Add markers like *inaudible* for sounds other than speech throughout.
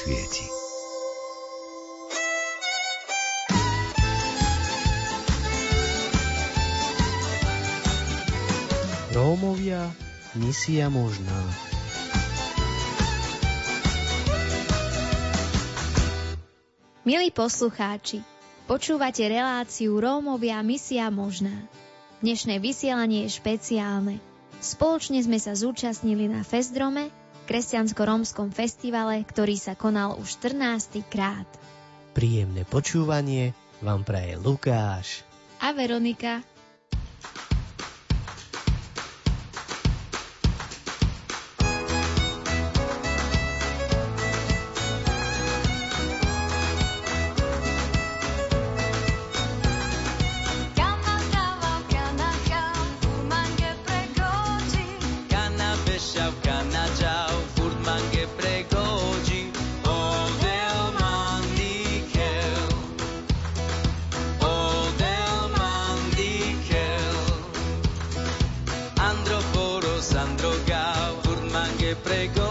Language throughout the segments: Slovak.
Svieti. Rómovia, misia možná. Milí poslucháči, počúvate reláciu Rómovia misia možná. Dnešné vysielanie je špeciálne. Spoločne sme sa zúčastnili na Festdrome, kresťansko-rómskom festivale, ktorý sa konal už 14. krát. Príjemné počúvanie vám praje Lukáš a Veronika. pregó.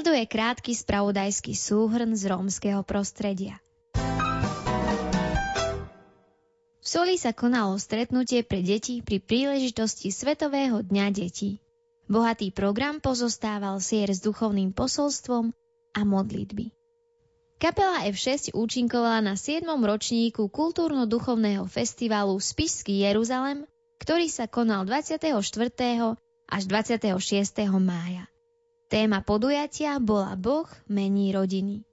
Nasleduje krátky spravodajský súhrn z rómskeho prostredia. V Soli sa konalo stretnutie pre deti pri príležitosti Svetového dňa detí. Bohatý program pozostával sier s duchovným posolstvom a modlitby. Kapela F6 účinkovala na 7. ročníku kultúrno-duchovného festivalu Spišský Jeruzalem, ktorý sa konal 24. až 26. mája. Téma podujatia bola Boh mení rodiny.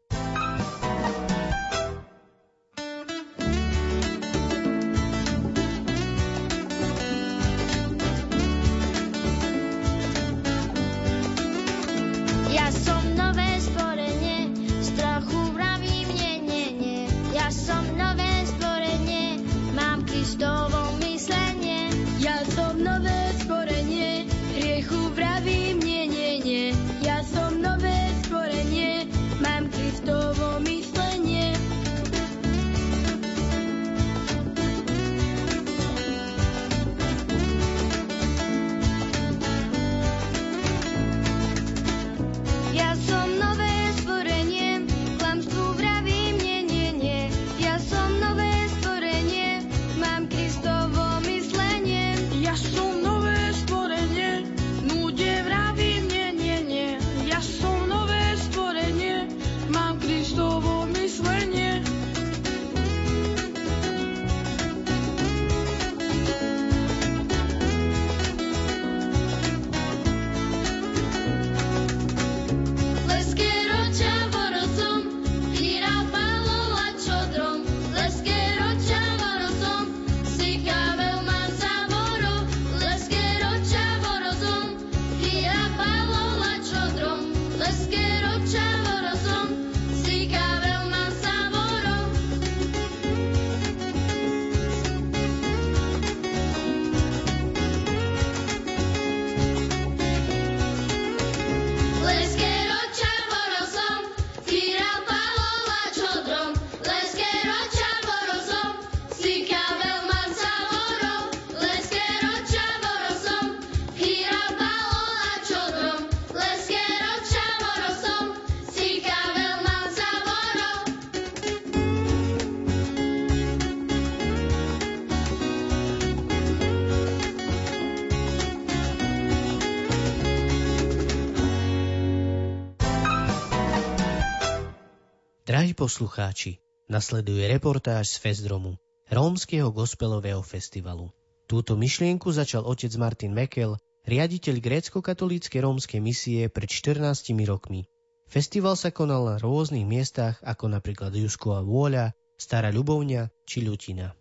Poslucháči, nasleduje reportáž z Festdromu, rómskeho gospelového festivalu. Túto myšlienku začal otec Martin Mekel, riaditeľ grécko-katolíckej rómskej misie pred 14 rokmi. Festival sa konal na rôznych miestach, ako napríklad Jusková vôľa, Stará Ľubovňa či Ľutina.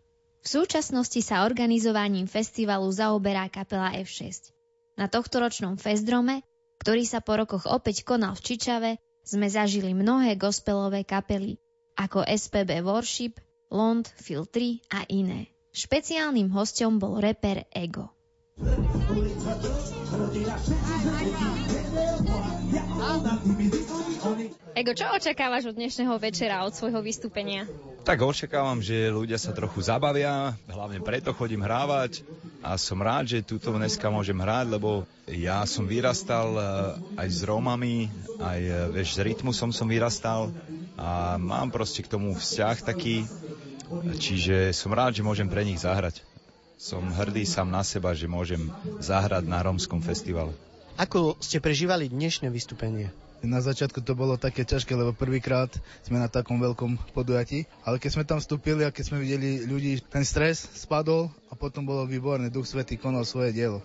V súčasnosti sa organizovaním festivalu zaoberá kapela F6. Na tohtoročnom festdrome, ktorý sa po rokoch opäť konal v Čičave, sme zažili mnohé gospelové kapely, ako SPB Worship, Lond, 3 a iné. Špeciálnym hostom bol reper Ego. Ego, čo očakávaš od dnešného večera, od svojho vystúpenia? Tak očakávam, že ľudia sa trochu zabavia, hlavne preto chodím hrávať a som rád, že túto dneska môžem hrať, lebo ja som vyrastal eh, aj s Rómami, aj eh, vieš, s rytmusom som vyrastal a mám proste k tomu vzťah taký, čiže som rád, že môžem pre nich zahrať. Som hrdý sám na seba, že môžem zahrať na rómskom festivale. Ako ste prežívali dnešné vystúpenie? Na začiatku to bolo také ťažké, lebo prvýkrát sme na takom veľkom podujatí, ale keď sme tam vstúpili a keď sme videli ľudí, ten stres spadol a potom bolo výborné, Duch Svetý konal svoje dielo.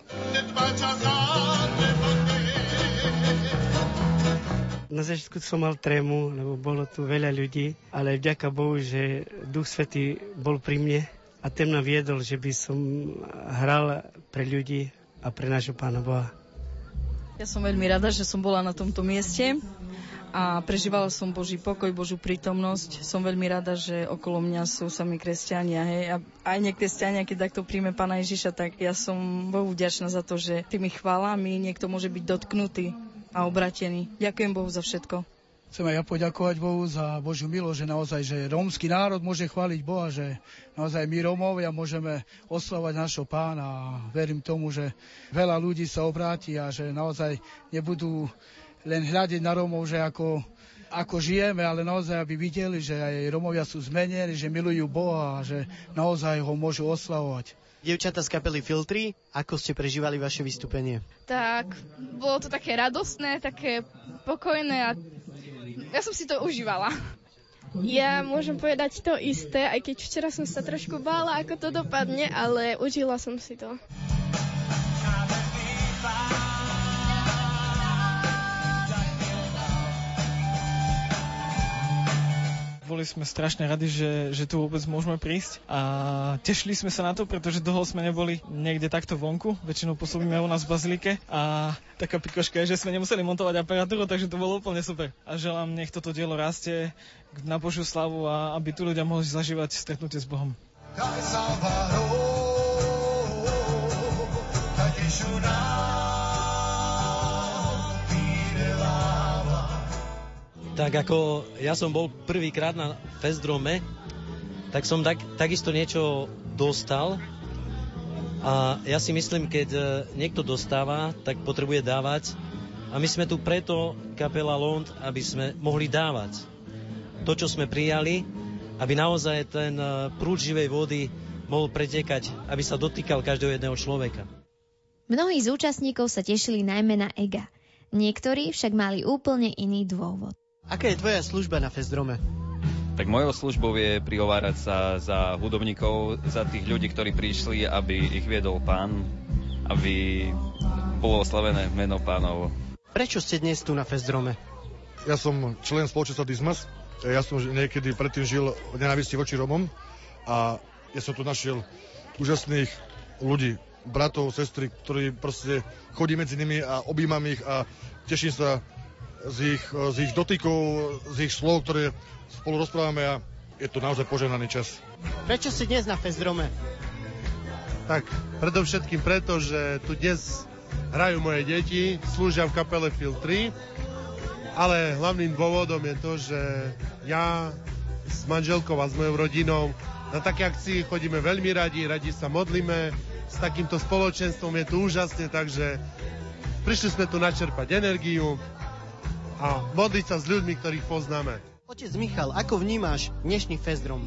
Na začiatku som mal trému, lebo bolo tu veľa ľudí, ale vďaka Bohu, že Duch Svetý bol pri mne a ten ma viedol, že by som hral pre ľudí a pre nášho Pána Boha. Ja som veľmi rada, že som bola na tomto mieste a prežívala som Boží pokoj, Božú prítomnosť. Som veľmi rada, že okolo mňa sú sami kresťania. Hej. A aj nekresťania, keď takto príjme Pána Ježiša, tak ja som Bohu vďačná za to, že tými chválami niekto môže byť dotknutý a obratený. Ďakujem Bohu za všetko. Chcem aj ja poďakovať Bohu za Božiu milosť, že naozaj, že rómsky národ môže chváliť Boha, že naozaj my Rómovia môžeme oslavať našho pána a verím tomu, že veľa ľudí sa obráti a že naozaj nebudú len hľadiť na Rómov, že ako, ako žijeme, ale naozaj, aby videli, že aj Rómovia sú zmenení, že milujú Boha a že naozaj ho môžu oslavovať. Dievčata z kapely Filtry, ako ste prežívali vaše vystúpenie? Tak, bolo to také radostné, také pokojné a ja som si to užívala. Ja môžem povedať to isté, aj keď včera som sa trošku bála, ako to dopadne, ale užila som si to. Boli sme strašne radi, že, že tu vôbec môžeme prísť a tešili sme sa na to, pretože dlho sme neboli niekde takto vonku, väčšinou pôsobíme u nás v Bazilike a taká pikoška je, že sme nemuseli montovať aparatúru, takže to bolo úplne super. A želám, nech toto dielo rastie na Božiu slavu a aby tu ľudia mohli zažívať stretnutie s Bohom. Tak ako ja som bol prvýkrát na Festdrome, tak som tak, takisto niečo dostal. A ja si myslím, keď e, niekto dostáva, tak potrebuje dávať. A my sme tu preto, kapela Lond, aby sme mohli dávať to, čo sme prijali, aby naozaj ten e, prúd živej vody mohol pretekať, aby sa dotýkal každého jedného človeka. Mnohí z účastníkov sa tešili najmä na Ega. Niektorí však mali úplne iný dôvod. Aká je tvoja služba na Festdrome? Tak mojou službou je prihovárať sa za hudobníkov, za tých ľudí, ktorí prišli, aby ich viedol pán, aby bolo oslavené meno pánov. Prečo ste dnes tu na Festdrome? Ja som člen spoločenstva Dismas. Ja som niekedy predtým žil v nenávisti voči Romom a ja som tu našiel úžasných ľudí, bratov, sestry, ktorí proste chodí medzi nimi a objímam ich a teším sa z ich, z ich dotykov, z ich slov, ktoré spolu rozprávame a je to naozaj poženaný čas. Prečo si dnes na Festdrome? Tak, predovšetkým preto, že tu dnes hrajú moje deti, slúžia v kapele Fil 3, ale hlavným dôvodom je to, že ja s manželkou a s mojou rodinou na také akcii chodíme veľmi radi, radi sa modlíme, s takýmto spoločenstvom je tu úžasne, takže prišli sme tu načerpať energiu, a modliť sa s ľuďmi, ktorých poznáme. Otec Michal, ako vnímáš dnešný Festrom?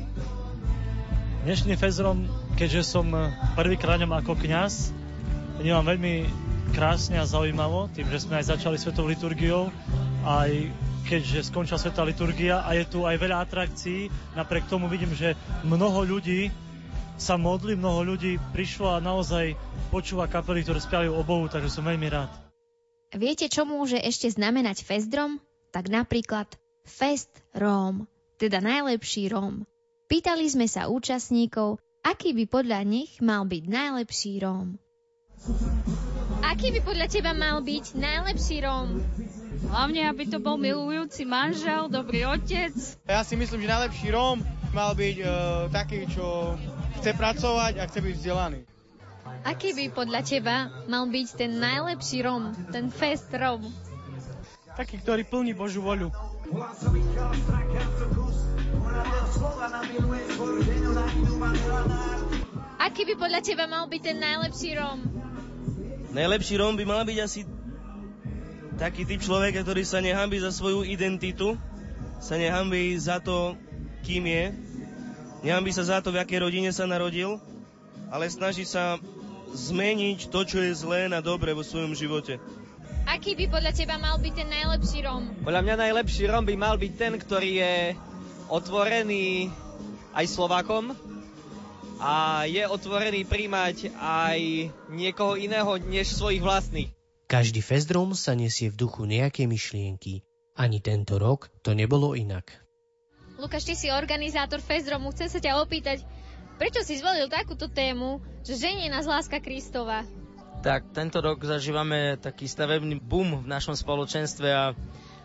Dnešný Festrom, keďže som prvýkrát ako kňaz, vnímam veľmi krásne a zaujímavo, tým, že sme aj začali svetou liturgiou, aj keďže skončila Sveta liturgia a je tu aj veľa atrakcií. Napriek tomu vidím, že mnoho ľudí sa modlí, mnoho ľudí prišlo a naozaj počúva kapely, ktoré spievajú o Bohu, takže som veľmi rád. Viete, čo môže ešte znamenať Festrom? Tak napríklad Fest Róm, teda najlepší Róm. Pýtali sme sa účastníkov, aký by podľa nich mal byť najlepší Róm. Aký by podľa teba mal byť najlepší Róm? Hlavne, aby to bol milujúci manžel, dobrý otec. Ja si myslím, že najlepší Róm mal byť uh, taký, čo chce pracovať a chce byť vzdelaný. Aký by podľa teba mal byť ten najlepší Róm, ten fest Róm? Taký, ktorý plní Božú voľu. Aký by podľa teba mal byť ten najlepší Róm? Najlepší Róm by mal byť asi taký typ človeka, ktorý sa nehambí za svoju identitu, sa nehambí za to, kým je, nehambí sa za to, v akej rodine sa narodil, ale snaží sa zmeniť to, čo je zlé na dobre vo svojom živote. Aký by podľa teba mal byť ten najlepší Rom? Podľa mňa najlepší Rom by mal byť ten, ktorý je otvorený aj Slovákom a je otvorený príjmať aj niekoho iného než svojich vlastných. Každý Festrom sa nesie v duchu nejaké myšlienky. Ani tento rok to nebolo inak. Lukáš, ty si organizátor Festromu. Chcem sa ťa opýtať, prečo si zvolil takúto tému, že ženie nás láska Kristova? Tak, tento rok zažívame taký stavebný boom v našom spoločenstve a,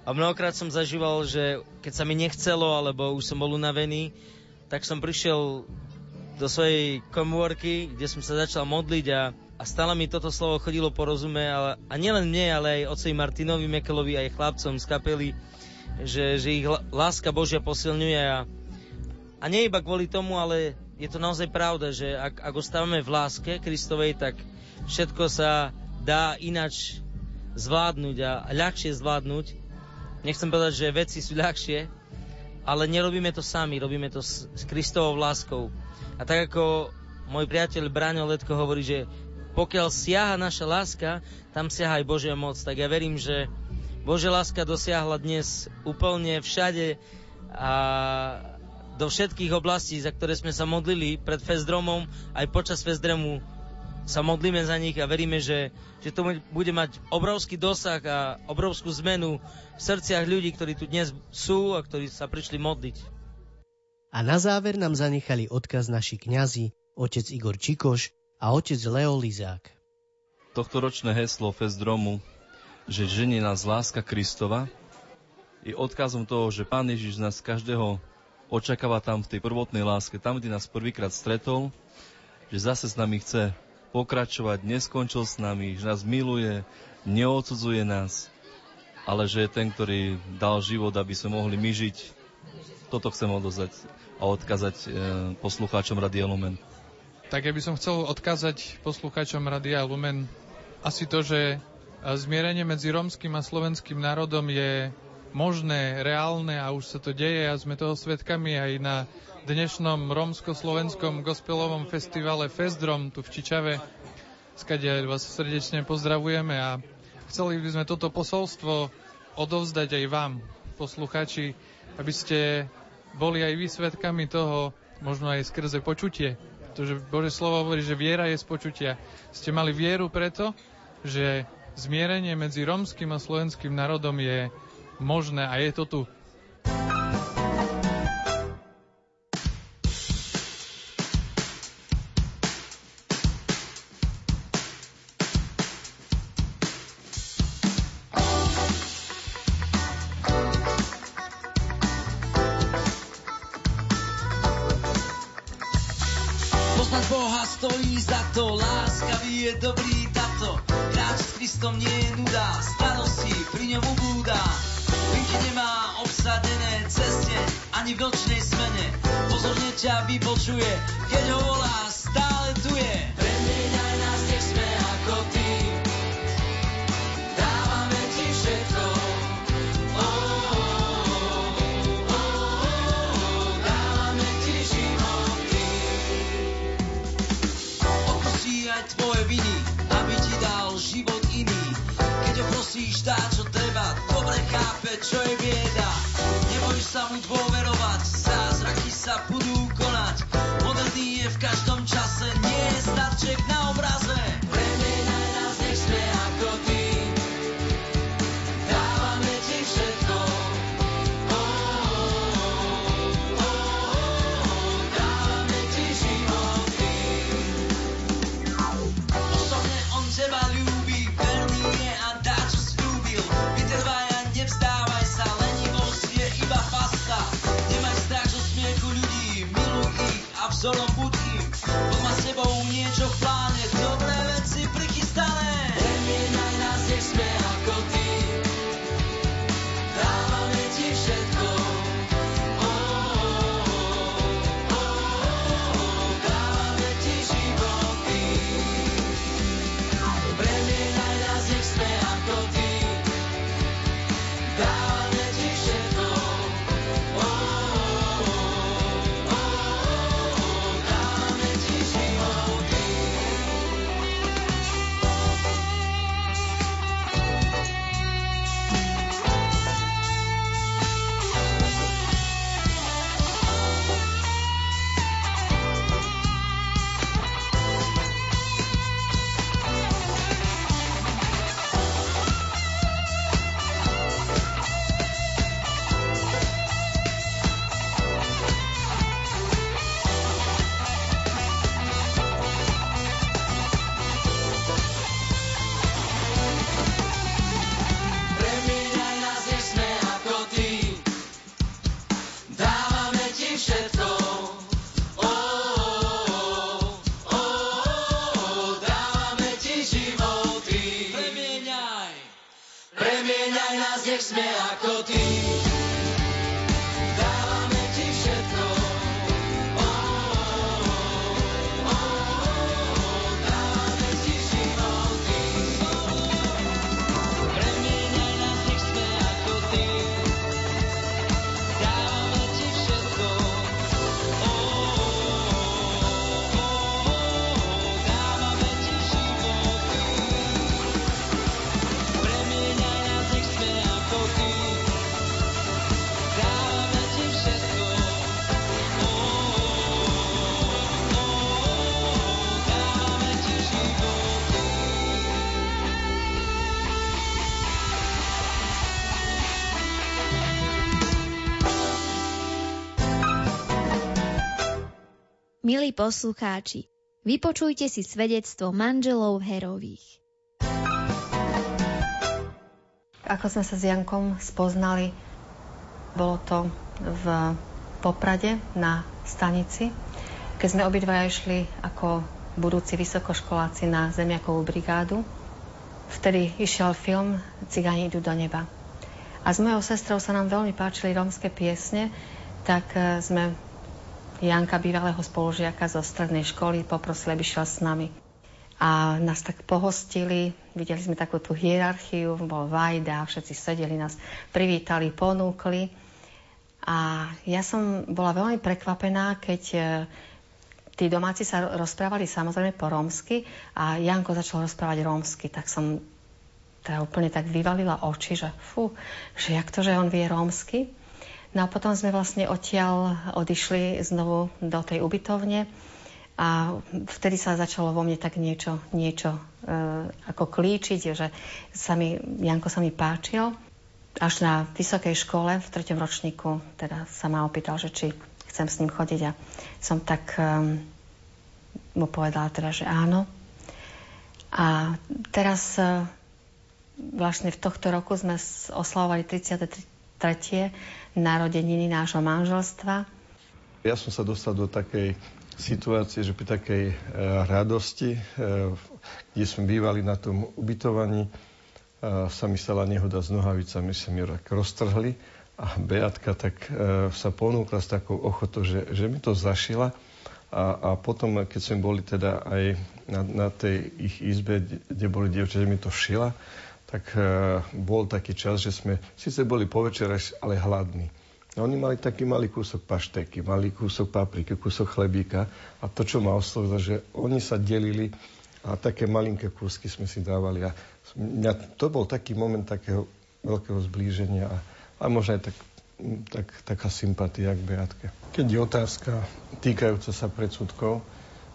a mnohokrát som zažíval, že keď sa mi nechcelo, alebo už som bol unavený, tak som prišiel do svojej komórky, kde som sa začal modliť a a stále mi toto slovo chodilo po rozume, ale, a nielen mne, ale aj ocovi Martinovi Mekelovi, aj chlapcom z kapely, že, že ich láska Božia posilňuje a, a nie iba kvôli tomu, ale je to naozaj pravda, že ak, ak ostávame v láske Kristovej, tak všetko sa dá inač zvládnuť a, ľahšie zvládnuť. Nechcem povedať, že veci sú ľahšie, ale nerobíme to sami, robíme to s, s Kristovou láskou. A tak ako môj priateľ Braňo Letko hovorí, že pokiaľ siaha naša láska, tam siaha aj Božia moc. Tak ja verím, že Božia láska dosiahla dnes úplne všade a do všetkých oblastí, za ktoré sme sa modlili pred Fezdromom, aj počas Fezdromu sa modlíme za nich a veríme, že, že to bude mať obrovský dosah a obrovskú zmenu v srdciach ľudí, ktorí tu dnes sú a ktorí sa prišli modliť. A na záver nám zanechali odkaz naši kňazi, otec Igor Čikoš a otec Leo Lizák. ročné heslo Festdromu, že ženie nás láska Kristova, je odkazom toho, že Pán Ježiš nás každého očakáva tam v tej prvotnej láske, tam, kde nás prvýkrát stretol, že zase s nami chce pokračovať, neskončil s nami, že nás miluje, neodsudzuje nás, ale že je ten, ktorý dal život, aby sme mohli my žiť. Toto chcem odozať a odkazať e, poslucháčom Radia Lumen. Tak ja by som chcel odkázať poslucháčom Radia Lumen asi to, že zmierenie medzi rómskym a slovenským národom je možné, reálne a už sa to deje a sme toho svetkami aj na dnešnom rómsko-slovenskom gospelovom festivale Festrom tu v Čičave. Skade vás srdečne pozdravujeme a chceli by sme toto posolstvo odovzdať aj vám, posluchači, aby ste boli aj vy svetkami toho, možno aj skrze počutie, pretože Bože slovo hovorí, že viera je z počutia. Ste mali vieru preto, že zmierenie medzi romským a slovenským národom je možné a je to tu. čo je bieda Neboj sa mu dôverovať, zázraky sa budú Poď ma s Premieňaj, nás, nech sme ako ty. Milí poslucháči, vypočujte si svedectvo manželov Herových. Ako sme sa s Jankom spoznali, bolo to v Poprade na stanici, keď sme obidvaja išli ako budúci vysokoškoláci na zemiakovú brigádu. Vtedy išiel film Cigáni idú do neba. A s mojou sestrou sa nám veľmi páčili rómske piesne, tak eh, sme Janka, bývalého spolužiaka zo strednej školy, poprosili, aby šiel s nami. A nás tak pohostili, videli sme takú tú hierarchiu, bol Vajda, všetci sedeli, nás privítali, ponúkli. A ja som bola veľmi prekvapená, keď e, tí domáci sa rozprávali samozrejme po rómsky a Janko začal rozprávať rómsky, tak som teda úplne tak vyvalila oči, že fú, že jak to, že on vie rómsky. No a potom sme vlastne odtiaľ odišli znovu do tej ubytovne a vtedy sa začalo vo mne tak niečo, niečo e, ako klíčiť, že sa mi, Janko sa mi páčil. Až na vysokej škole v treťom ročníku teda sa ma opýtal, že či chcem s ním chodiť a som tak um, mu povedala teda, že áno. A teraz uh, vlastne v tohto roku sme oslavovali 33 narodeniny nášho manželstva. Ja som sa dostal do takej situácie, že pri takej e, radosti, e, kde sme bývali na tom ubytovaní, e, sa mi stala nehoda s nohavicami, sa mi roztrhli a Beatka tak e, sa ponúkla s takou ochotou, že, že mi to zašila a, a potom, keď sme boli teda aj na, na tej ich izbe, kde boli dievčate, mi to šila, tak e, bol taký čas, že sme síce boli po večerať, ale hladní. A oni mali taký malý kúsok pašteky, malý kúsok papriky, kúsok chlebíka a to, čo ma oslovilo, že oni sa delili a také malinké kúsky sme si dávali. A mňa, to bol taký moment takého veľkého zblíženia a, a možno aj tak tak, taká sympatia k Beatke. Keď je otázka týkajúca sa predsudkov,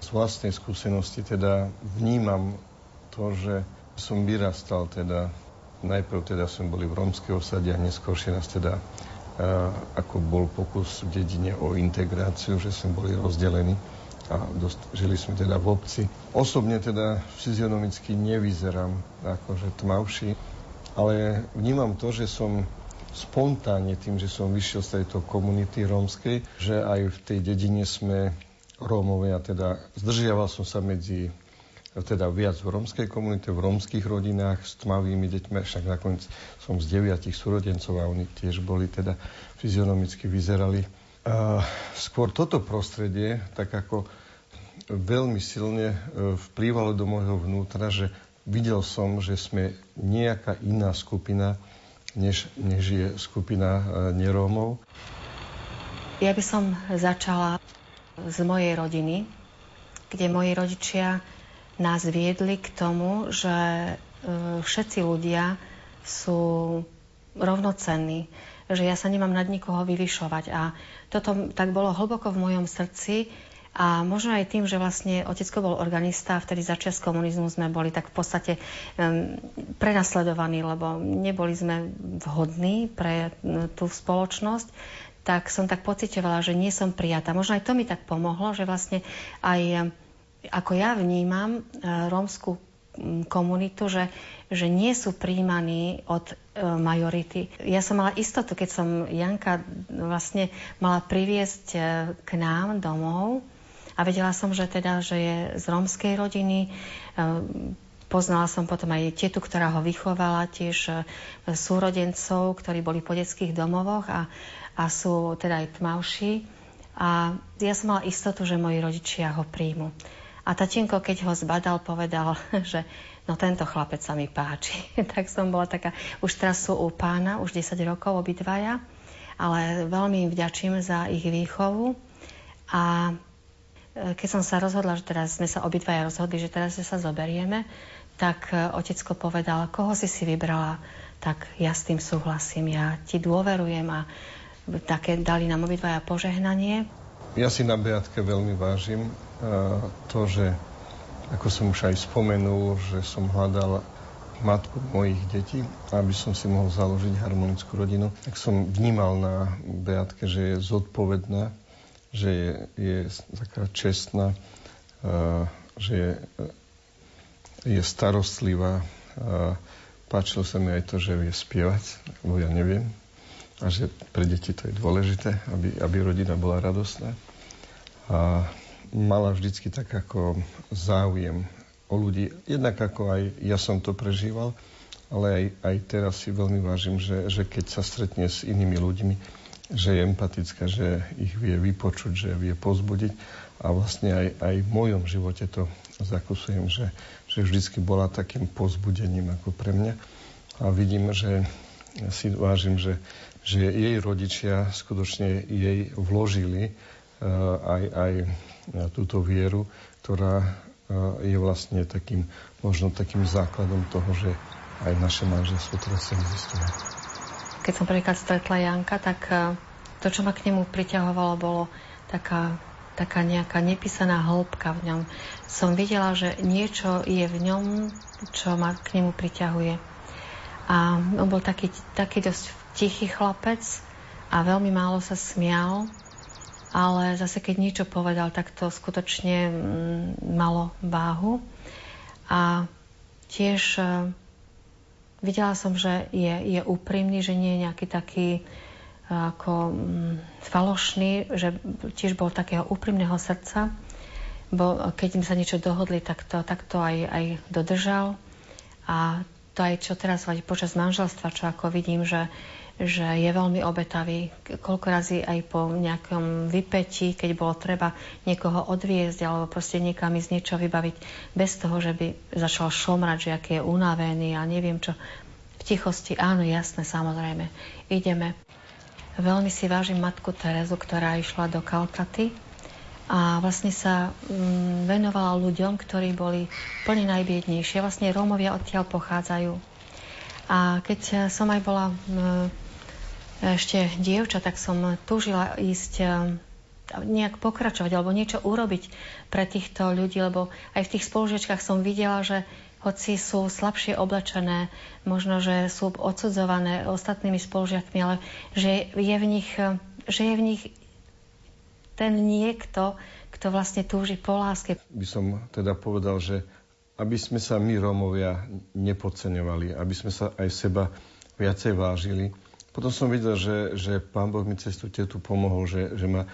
z vlastnej skúsenosti teda vnímam to, že som vyrastal teda, najprv teda som boli v rómskej osade a neskôršie nás teda a, ako bol pokus v dedine o integráciu, že sme boli rozdelení a dost, žili sme teda v obci. Osobne teda fyzionomicky nevyzerám akože tmavší, ale vnímam to, že som spontánne tým, že som vyšiel z tejto komunity rómskej, že aj v tej dedine sme Rómovia, teda zdržiaval som sa medzi teda viac v rómskej komunite, v rómskych rodinách s tmavými deťmi, však nakoniec som z deviatich súrodencov a oni tiež boli teda fyzionomicky vyzerali. A skôr toto prostredie, tak ako veľmi silne e, vplývalo do môjho vnútra, že videl som, že sme nejaká iná skupina, než, než je skupina e, nerómov. Ja by som začala z mojej rodiny, kde moji rodičia nás viedli k tomu, že e, všetci ľudia sú rovnocenní, že ja sa nemám nad nikoho vyvyšovať. A toto tak bolo hlboko v mojom srdci, a možno aj tým, že vlastne otecko bol organista, vtedy začias komunizmu sme boli tak v podstate prenasledovaní, lebo neboli sme vhodní pre tú spoločnosť, tak som tak pocitovala, že nie som prijatá. Možno aj to mi tak pomohlo, že vlastne aj ako ja vnímam uh, rómsku komunitu, že, že nie sú príjmaní od e, majority. Ja som mala istotu, keď som Janka vlastne mala priviesť e, k nám domov, a vedela som, že teda, že je z rómskej rodiny. Poznala som potom aj tietu, ktorá ho vychovala, tiež súrodencov, ktorí boli po detských domovoch a, a sú teda aj tmavší. A ja som mala istotu, že moji rodičia ho príjmu. A tatínko, keď ho zbadal, povedal, *laughs* že no tento chlapec sa mi páči. *laughs* tak som bola taká, už teraz sú u pána, už 10 rokov obidvaja, ale veľmi im vďačím za ich výchovu. A keď som sa rozhodla, že teraz sme sa obidvaja rozhodli, že teraz sa zoberieme, tak e, otecko povedal, koho si si vybrala, tak ja s tým súhlasím, ja ti dôverujem a také dali nám obidvaja požehnanie. Ja si na Beatke veľmi vážim e, to, že ako som už aj spomenul, že som hľadal matku mojich detí, aby som si mohol založiť harmonickú rodinu, tak som vnímal na Beatke, že je zodpovedná že je, je taká čestná, že je, je starostlivá. Páčilo sa mi aj to, že vie spievať, lebo ja neviem. A že pre deti to je dôležité, aby, aby rodina bola radostná. A mala vždycky tak ako záujem o ľudí. Jednak ako aj ja som to prežíval, ale aj, aj teraz si veľmi vážim, že, že keď sa stretne s inými ľuďmi, že je empatická, že ich vie vypočuť, že vie pozbudiť. A vlastne aj, aj v mojom živote to zakusujem, že, že vždycky bola takým pozbudením ako pre mňa. A vidím, že si vážim, že, že jej rodičia skutočne jej vložili uh, aj, aj túto vieru, ktorá uh, je vlastne takým, možno takým základom toho, že aj naše manželstvo teraz existuje keď som prvýkrát stretla Janka, tak e, to, čo ma k nemu priťahovalo, bolo taká, taká nejaká nepísaná hĺbka v ňom. Som videla, že niečo je v ňom, čo ma k nemu priťahuje. A on bol taký, taký dosť tichý chlapec a veľmi málo sa smial, ale zase keď niečo povedal, tak to skutočne mm, malo váhu. A tiež e, Videla som, že je, je úprimný, že nie je nejaký taký e, ako mm, falošný, že tiež bol takého úprimného srdca. Bo keď im sa niečo dohodli, tak to, tak to aj, aj dodržal. A to aj čo teraz počas manželstva, čo ako vidím, že, že je veľmi obetavý. Koľko razy aj po nejakom vypetí, keď bolo treba niekoho odviezť alebo proste niekam ísť niečo vybaviť, bez toho, že by začal šomrať, že aký je unavený a neviem čo. V tichosti, áno, jasné, samozrejme. Ideme. Veľmi si vážim matku Terezu, ktorá išla do Kalkaty a vlastne sa mm, venovala ľuďom, ktorí boli plne najbiednejšie. Vlastne Rómovia odtiaľ pochádzajú. A keď som aj bola mm, ešte dievča, tak som túžila ísť e, nejak pokračovať alebo niečo urobiť pre týchto ľudí, lebo aj v tých spolužiačkách som videla, že hoci sú slabšie oblečené, možno, že sú odsudzované ostatnými spolužiakmi, ale že je v nich, že je v nich ten niekto, kto vlastne túži po láske. By som teda povedal, že aby sme sa my Rómovia nepodceňovali, aby sme sa aj seba viacej vážili. Potom som videl, že, že pán Boh mi cestu tu pomohol, že, že ma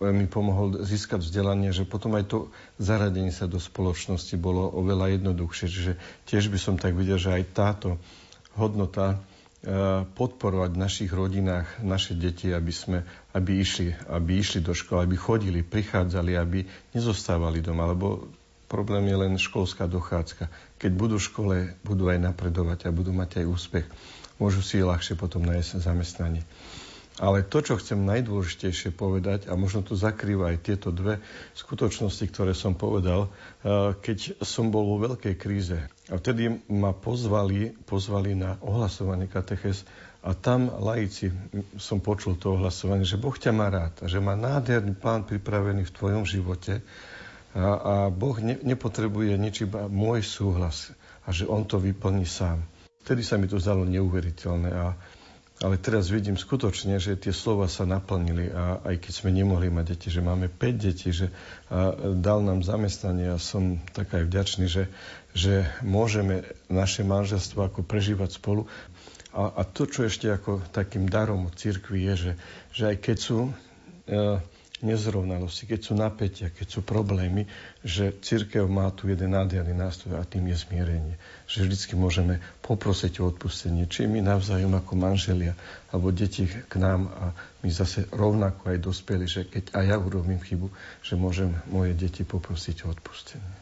mi pomohol získať vzdelanie, že potom aj to zaradenie sa do spoločnosti bolo oveľa jednoduchšie. Čiže tiež by som tak videl, že aj táto hodnota e, podporovať v našich rodinách naše deti, aby, sme, aby, išli, aby išli do školy, aby chodili, prichádzali, aby nezostávali doma, lebo problém je len školská dochádzka. Keď budú v škole, budú aj napredovať a budú mať aj úspech. Môžu si ľahšie potom nájsť zamestnanie. Ale to, čo chcem najdôležitejšie povedať, a možno tu zakrýva aj tieto dve skutočnosti, ktoré som povedal, eh, keď som bol vo veľkej kríze. A vtedy ma pozvali, pozvali na ohlasovanie kateches a tam laici som počul to ohlasovanie, že Boh ťa má rád a že má nádherný plán pripravený v tvojom živote a, a Boh ne, nepotrebuje nič iba môj súhlas a že On to vyplní sám. Vtedy sa mi to zdalo neuveriteľné a ale teraz vidím skutočne, že tie slova sa naplnili a aj keď sme nemohli mať deti, že máme 5 detí, že a dal nám zamestnanie a som tak aj vďačný, že, že môžeme naše manželstvo ako prežívať spolu. A, a to, čo ešte ako takým darom od cirkvi je, že, že aj keď sú e, nezrovnalosti, keď sú napätia, keď sú problémy, že církev má tu jeden nádherný nástroj a tým je zmierenie. Že vždycky môžeme poprosiť o odpustenie, či my navzájom ako manželia, alebo deti k nám a my zase rovnako aj dospeli, že keď aj ja urobím chybu, že môžem moje deti poprosiť o odpustenie.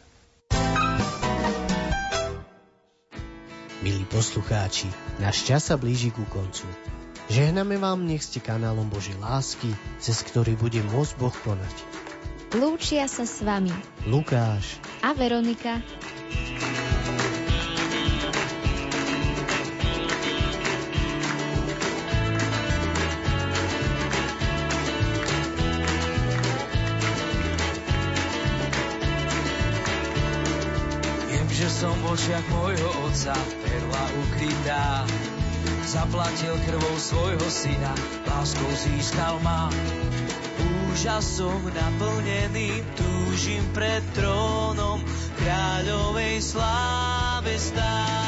Milí poslucháči, náš čas sa blíži ku koncu. Žehname vám, nech ste kanálom Božej lásky, cez ktorý bude môcť Boh konať. Lúčia sa s vami Lukáš a Veronika. Viem, že som v očiach môjho otca perla ukrytá zaplatil krvou svojho syna, láskou získal ma. Úžasom naplnený túžim pred trónom kráľovej sláve stáť.